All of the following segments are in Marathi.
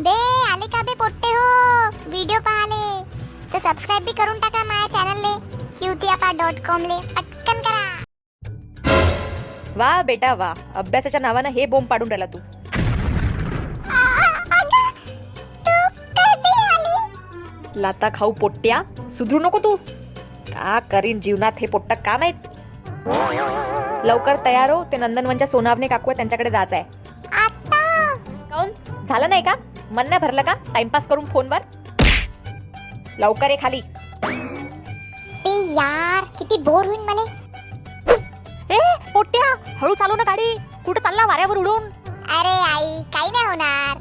बे आले का बे पोट्टे हो? व्हिडिओ पाहाले. तर सबस्क्राईब बी करून टाका माझ्या चॅनलले क्यूतियापा डॉट कॉम ले. पटकन करा. वा बेटा वा. अभ्यासाच्या नावानं हे बोंब पाडून राहिला तू. लाता खाऊ पोट्ट्या. सुधरू नको तू. का करीन जीवनात हे पोट्ट का माहीत लवकर तयार हो. ते नंदनवनच्या सोनावणे काकू त्यांच्याकडे जायचं आहे काऊन? झालं नाही का? मन नाही भरलं का? टाइमपास करून फोनवर लवकर ये खाली. यार किती बोर होईन मला. ए पोट्ट्या हळू चालव ना गाडी. कुठं चालला वाऱ्यावर उडून? अरे आई काही नाही होणार.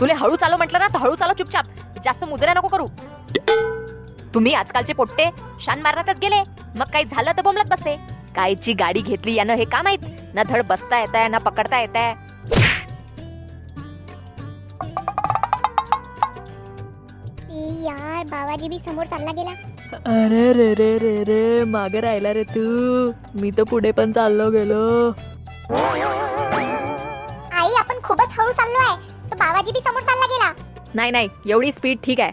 तुले हळू चालव म्हटलं ना तर हळू चालव चुपचाप. जास्त मुजऱ्या नको करू. तुम्ही आजकालचे पोट्टे शान मारण्यातच गेले. मग काही झालं तर बोंबलत बसते कायची गाडी घेतली यानं हे का माहीत? ना धड बसता येत आहे ना पकडता येत यार बाबाजी बी समोर चालला गेला. अरे रे रे रे रे मागे राहिला रे तू. मी तर पुढे पण चाललो गेलो. आई आपण खूपच हळू चाललो आहे तर बाबाजी बी समोर चालला गेला. नाही नाही एवढी स्पीड ठीक आहे.